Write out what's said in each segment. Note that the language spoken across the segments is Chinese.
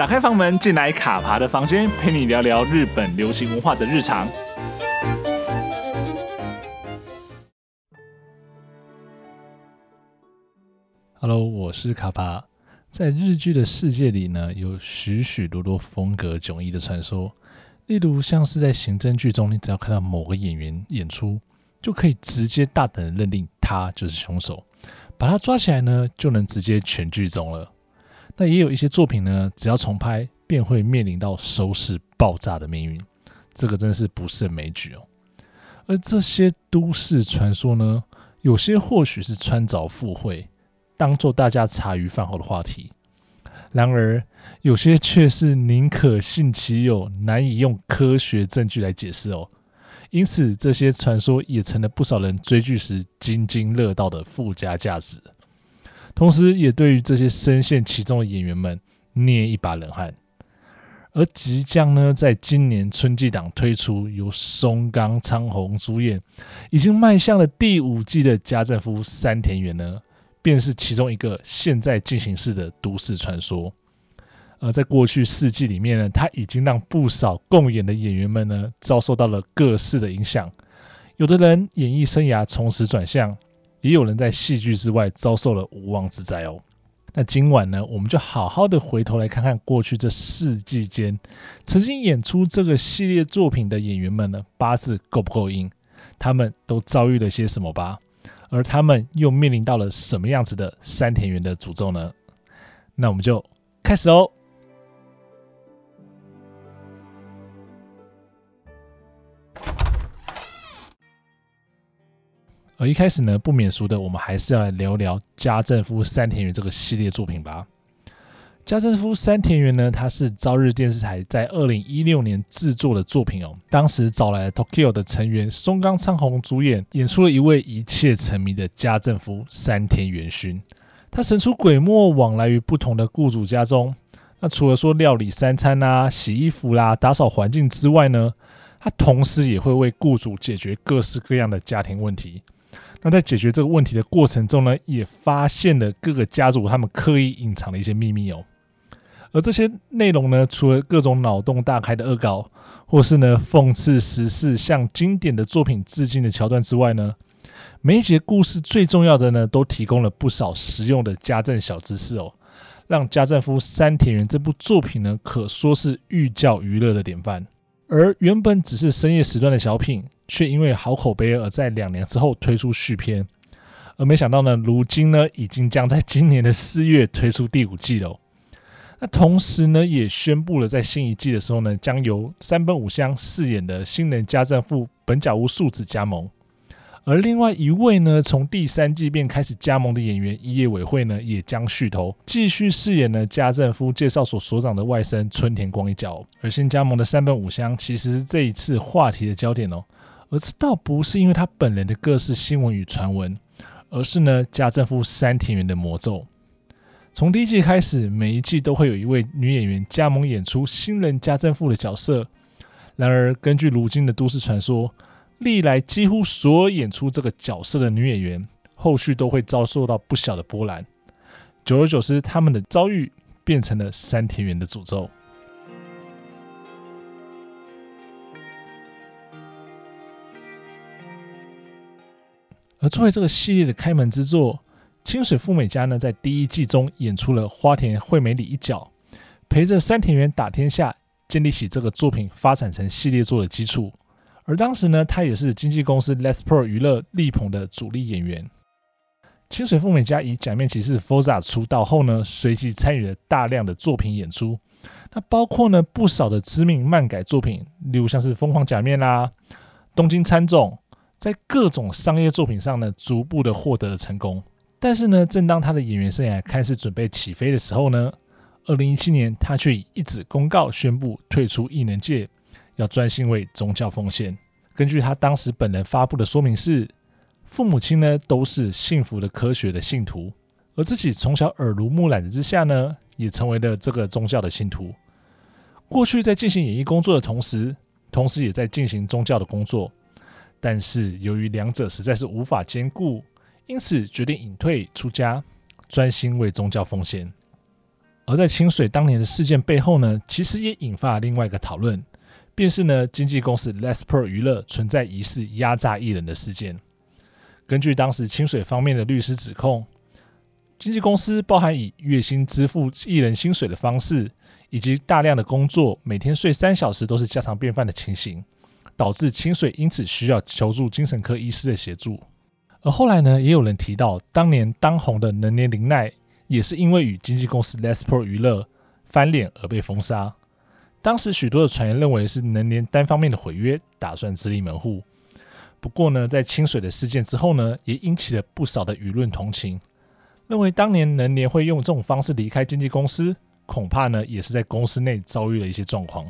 打开房门，进来卡帕的房间，陪你聊聊日本流行文化的日常。Hello，我是卡帕。在日剧的世界里呢，有许许多多风格迥异的传说。例如，像是在刑侦剧中，你只要看到某个演员演出，就可以直接大胆的认定他就是凶手，把他抓起来呢，就能直接全剧终了。那也有一些作品呢，只要重拍，便会面临到收视爆炸的命运。这个真的是不胜枚举哦。而这些都市传说呢，有些或许是穿凿附会。当做大家茶余饭后的话题，然而有些却是宁可信其有，难以用科学证据来解释哦。因此，这些传说也成了不少人追剧时津津乐道的附加价值，同时也对于这些深陷其中的演员们捏一把冷汗。而即将呢，在今年春季档推出由松冈昌宏主演，已经迈向了第五季的家政夫山田园呢，便是其中一个现在进行式的都市传说。而在过去四季里面呢，他已经让不少共演的演员们呢，遭受到了各式的影响。有的人演艺生涯从此转向，也有人在戏剧之外遭受了无妄之灾哦。那今晚呢，我们就好好的回头来看看过去这四季间曾经演出这个系列作品的演员们呢，八字够不够硬？他们都遭遇了些什么吧？而他们又面临到了什么样子的山田园的诅咒呢？那我们就开始哦。而一开始呢，不免俗的，我们还是要来聊聊家政夫山田园这个系列作品吧。家政夫山田园呢，它是朝日电视台在二零一六年制作的作品哦。当时找来了 Tokyo 的成员松冈昌宏主演，演出了一位一切沉迷的家政夫山田元勋。他神出鬼没，往来于不同的雇主家中。那除了说料理三餐啊、洗衣服啦、打扫环境之外呢，他同时也会为雇主解决各式各样的家庭问题。那在解决这个问题的过程中呢，也发现了各个家族他们刻意隐藏的一些秘密哦。而这些内容呢，除了各种脑洞大开的恶搞，或是呢讽刺时事、向经典的作品致敬的桥段之外呢，每一节故事最重要的呢，都提供了不少实用的家政小知识哦，让家政夫山田园这部作品呢，可说是寓教于乐的典范。而原本只是深夜时段的小品，却因为好口碑而在两年之后推出续篇，而没想到呢，如今呢，已经将在今年的四月推出第五季了。那同时呢，也宣布了在新一季的时候呢，将由山本五香饰演的新人家政妇本甲屋素子加盟，而另外一位呢，从第三季便开始加盟的演员伊叶委会呢，也将续投，继续饰演了家政夫介绍所所长的外甥春田光一角。而新加盟的山本五香，其实是这一次话题的焦点哦，而这倒不是因为他本人的各式新闻与传闻，而是呢，家政妇山田园的魔咒。从第一季开始，每一季都会有一位女演员加盟演出新人家政妇的角色。然而，根据如今的都市传说，历来几乎所有演出这个角色的女演员，后续都会遭受到不小的波澜。久而久之，他们的遭遇变成了山田园的诅咒。而作为这个系列的开门之作。清水富美加呢，在第一季中演出了花田惠美里一角，陪着山田园打天下，建立起这个作品发展成系列作的基础。而当时呢，他也是经纪公司 Lespro 娱乐力捧的主力演员。清水富美加以假面骑士 Forza 出道后呢，随即参与了大量的作品演出，那包括呢不少的知名漫改作品，例如像是《疯狂假面》啦，《东京喰种》，在各种商业作品上呢，逐步的获得了成功。但是呢，正当他的演员生涯开始准备起飞的时候呢，二零一七年他却以一纸公告宣布退出艺能界，要专心为宗教奉献。根据他当时本人发布的说明是，父母亲呢都是幸福的科学的信徒，而自己从小耳濡目染之下呢，也成为了这个宗教的信徒。过去在进行演艺工作的同时，同时也在进行宗教的工作，但是由于两者实在是无法兼顾。因此决定隐退出家，专心为宗教奉献。而在清水当年的事件背后呢，其实也引发了另外一个讨论，便是呢经纪公司 Lesper 娱乐存在疑似压榨艺人的事件。根据当时清水方面的律师指控，经纪公司包含以月薪支付艺人薪水的方式，以及大量的工作，每天睡三小时都是家常便饭的情形，导致清水因此需要求助精神科医师的协助。而后来呢，也有人提到，当年当红的能年玲奈。也是因为与经纪公司 Lespro 娱乐翻脸而被封杀。当时许多的传言认为是能年单方面的毁约，打算自立门户。不过呢，在清水的事件之后呢，也引起了不少的舆论同情，认为当年能年会用这种方式离开经纪公司，恐怕呢也是在公司内遭遇了一些状况。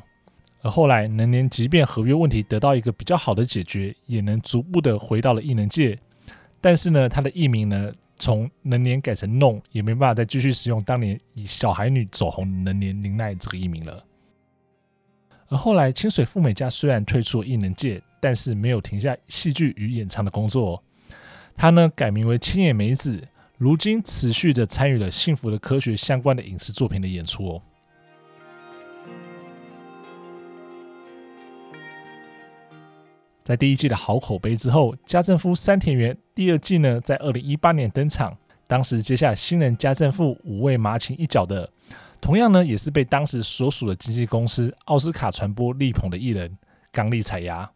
而后来能年即便合约问题得到一个比较好的解决，也能逐步的回到了艺能界，但是呢，他的艺名呢，从能年改成弄，也没办法再继续使用当年以小孩女走红能年林奈这个艺名了。而后来清水富美加虽然退出了艺能界，但是没有停下戏剧与演唱的工作。她呢改名为青野美子，如今持续的参与了《幸福的科学》相关的影视作品的演出哦。在第一季的好口碑之后，家政夫山田园第二季呢，在二零一八年登场。当时接下新人家政妇五位麻琴一角的，同样呢，也是被当时所属的经纪公司奥斯卡传播力捧的艺人刚力彩芽。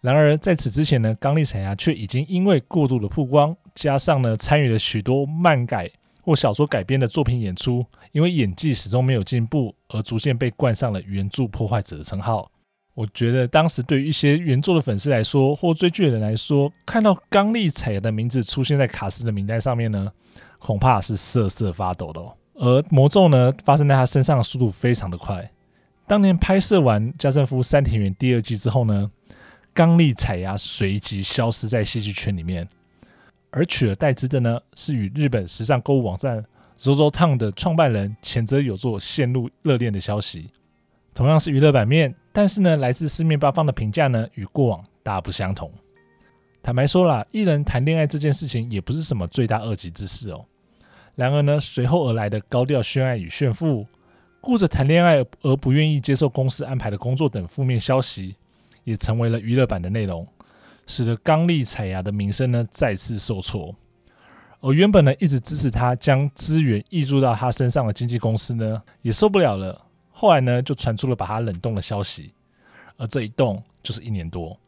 然而在此之前呢，刚力彩芽却已经因为过度的曝光，加上呢参与了许多漫改或小说改编的作品演出，因为演技始终没有进步，而逐渐被冠上了原著破坏者的称号。我觉得当时对于一些原作的粉丝来说，或追剧的人来说，看到刚力彩芽的名字出现在卡司的名单上面呢，恐怕是瑟瑟发抖的哦。而魔咒呢，发生在他身上的速度非常的快。当年拍摄完《家政夫山田园》第二季之后呢，刚力彩芽随即消失在戏剧圈里面，而取而代之的呢，是与日本时尚购物网站 ZOZOTOWN 的创办人前泽有作陷入热恋的消息。同样是娱乐版面，但是呢，来自四面八方的评价呢，与过往大不相同。坦白说啦，艺人谈恋爱这件事情也不是什么罪大恶极之事哦。然而呢，随后而来的高调宣爱与炫富，顾着谈恋爱而不愿意接受公司安排的工作等负面消息，也成为了娱乐版的内容，使得刚力彩芽的名声呢再次受挫。而原本呢一直支持他将资源挹注到他身上的经纪公司呢，也受不了了。后来呢，就传出了把他冷冻的消息，而这一冻就是一年多。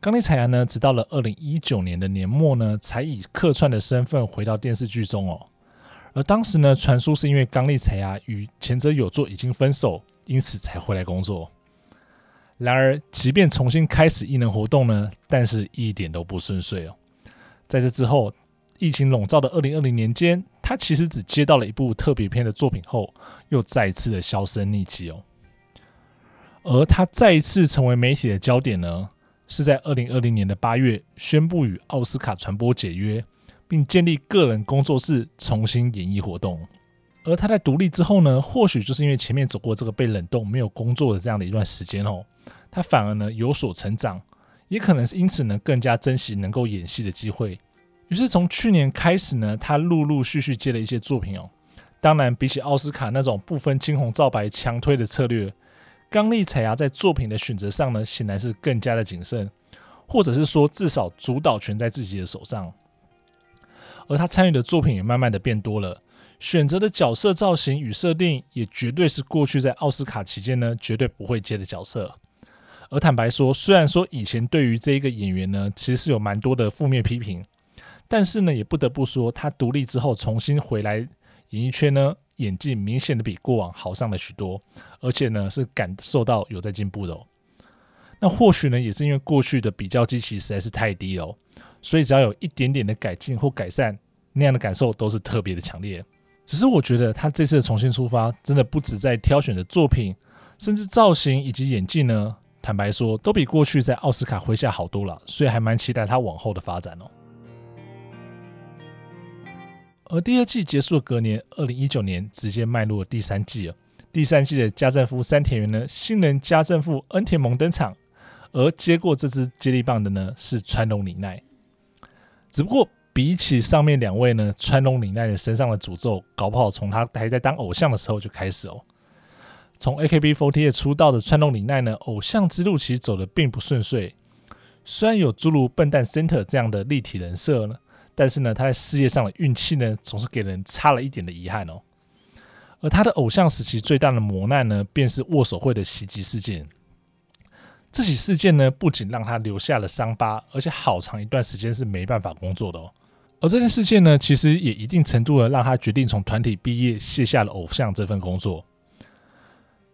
刚力彩芽呢，直到了二零一九年的年末呢，才以客串的身份回到电视剧中哦。而当时呢，传说是因为刚力彩芽与前泽友作已经分手，因此才回来工作。然而，即便重新开始艺能活动呢，但是一点都不顺遂哦。在这之后，疫情笼罩的二零二零年间，他其实只接到了一部特别篇的作品后，又再次的销声匿迹哦。而他再一次成为媒体的焦点呢，是在二零二零年的八月宣布与奥斯卡传播解约，并建立个人工作室重新演艺活动。而他在独立之后呢，或许就是因为前面走过这个被冷冻、没有工作的这样的一段时间哦，他反而呢有所成长，也可能是因此呢更加珍惜能够演戏的机会。于是从去年开始呢，他陆陆续续接了一些作品哦。当然，比起奥斯卡那种不分青红皂白强推的策略，刚力彩芽在作品的选择上呢，显然是更加的谨慎，或者是说至少主导权在自己的手上。而他参与的作品也慢慢的变多了，选择的角色造型与设定也绝对是过去在奥斯卡期间呢绝对不会接的角色。而坦白说，虽然说以前对于这一个演员呢，其实是有蛮多的负面批评。但是呢，也不得不说，他独立之后重新回来演艺圈呢，演技明显的比过往好上了许多，而且呢是感受到有在进步的哦。那或许呢，也是因为过去的比较基期实在是太低了哦，所以只要有一点点的改进或改善，那样的感受都是特别的强烈。只是我觉得他这次的重新出发，真的不止在挑选的作品，甚至造型以及演技呢，坦白说都比过去在奥斯卡麾下好多了，所以还蛮期待他往后的发展哦。而第二季结束的隔年，二零一九年直接迈入了第三季了。第三季的家政夫山田园呢，新人家政妇恩田萌登场，而接过这支接力棒的呢是川龙李奈。只不过比起上面两位呢，川龙李奈的身上的诅咒，搞不好从他还在当偶像的时候就开始哦。从 AKB48 出道的川龙李奈呢，偶像之路其实走得并不顺遂。虽然有诸如笨蛋 Center 这样的立体人设呢，但是呢，他在事业上的运气呢，总是给人差了一点的遗憾哦。而他的偶像时期最大的磨难呢，便是握手会的袭击事件。这起事件呢，不仅让他留下了伤疤，而且好长一段时间是没办法工作的哦。而这件事件呢，其实也一定程度的让他决定从团体毕业，卸下了偶像这份工作。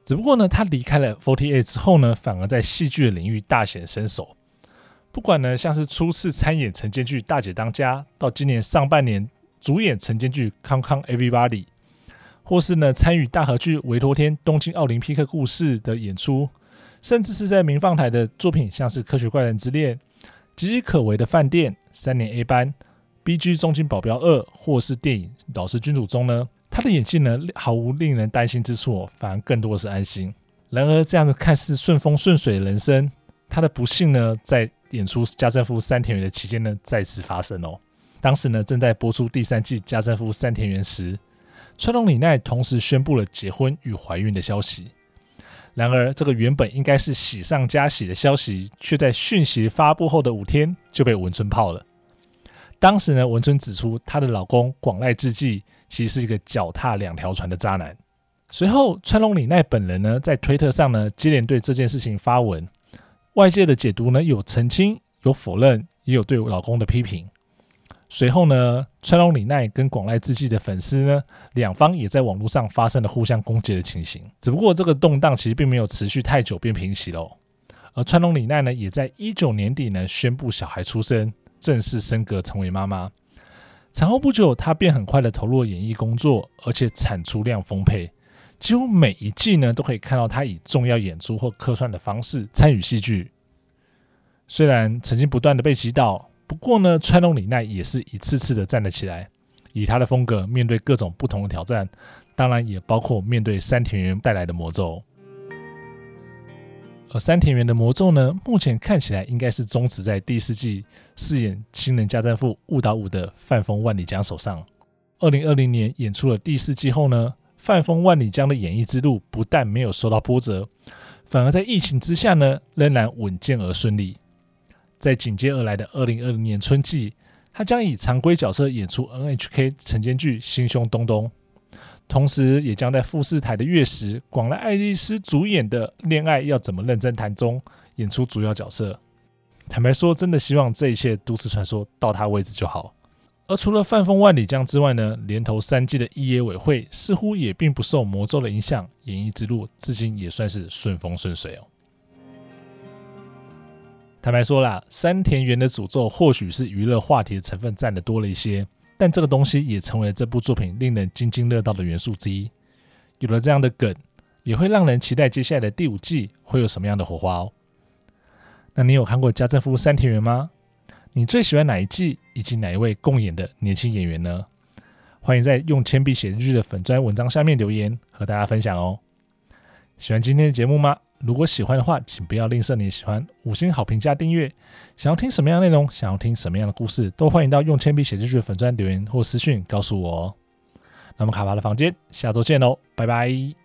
只不过呢，他离开了 Forty Eight 之后呢，反而在戏剧的领域大显身手。不管呢，像是初次参演晨间剧《大姐当家》，到今年上半年主演晨间剧《康康 Everybody》，或是呢参与大河剧《维托天东京奥林匹克故事》的演出，甚至是在民放台的作品，像是《科学怪人之恋》、岌岌可危的饭店、三年 A 班、BG 东京保镖二，或是电影《老师君主》中呢，他的演技呢毫无令人担心之处，反而更多的是安心。然而，这样子看似顺风顺水的人生，他的不幸呢，在演出家政夫三田园的期间呢，再次发生哦。当时呢，正在播出第三季家政夫三田园时，川龙李奈同时宣布了结婚与怀孕的消息。然而，这个原本应该是喜上加喜的消息，却在讯息发布后的五天就被文春泡了。当时呢，文春指出她的老公广濑智纪其实是一个脚踏两条船的渣男。随后，川龙李奈本人呢，在推特上呢，接连对这件事情发文。外界的解读呢，有澄清，有否认，也有对老公的批评。随后呢，川龙李奈跟广濑智纪的粉丝呢，两方也在网络上发生了互相攻击的情形。只不过这个动荡其实并没有持续太久便平息喽。而川龙李奈呢，也在一九年底呢宣布小孩出生，正式升格成为妈妈。产后不久，她便很快的投入了演艺工作，而且产出量丰沛。几乎每一季呢，都可以看到他以重要演出或客串的方式参与戏剧。虽然曾经不断的被击倒，不过呢，川龙李奈也是一次次的站了起来，以他的风格面对各种不同的挑战，当然也包括面对山田园带来的魔咒。而山田园的魔咒呢，目前看起来应该是终止在第四季饰演新人家政妇雾岛舞的范丰万里江手上。二零二零年演出了第四季后呢，饭丰万里江的演艺之路不但没有受到波折，反而在疫情之下呢，仍然稳健而顺利。在紧接而来的二零二零年春季，他将以常规角色演出 NHK 晨间剧《心胸东东》，同时也将在富士台的月食广濑爱丽丝主演的《恋爱要怎么认真谈》中演出主要角色。坦白说，真的希望这一切都市传说到他为止就好。而除了范丰万里江之外呢，连投三季的一野委会似乎也并不受魔咒的影响，演艺之路至今也算是顺风顺水哦。坦白说啦，山田园的诅咒或许是娱乐话题的成分占得多了一些，但这个东西也成为了这部作品令人津津乐道的元素之一。有了这样的梗，也会让人期待接下来的第五季会有什么样的火花哦。那你有看过家政夫山田园吗？你最喜欢哪一季，以及哪一位共演的年轻演员呢？欢迎在用铅笔写日剧的粉专文章下面留言，和大家分享哦。喜欢今天的节目吗？如果喜欢的话，请不要吝啬你的喜欢，五星好评加订阅。想要听什么样的内容，想要听什么样的故事，都欢迎到用铅笔写日剧的粉专留言或私讯告诉我哦。那么卡巴的房间，下周见喽，拜拜。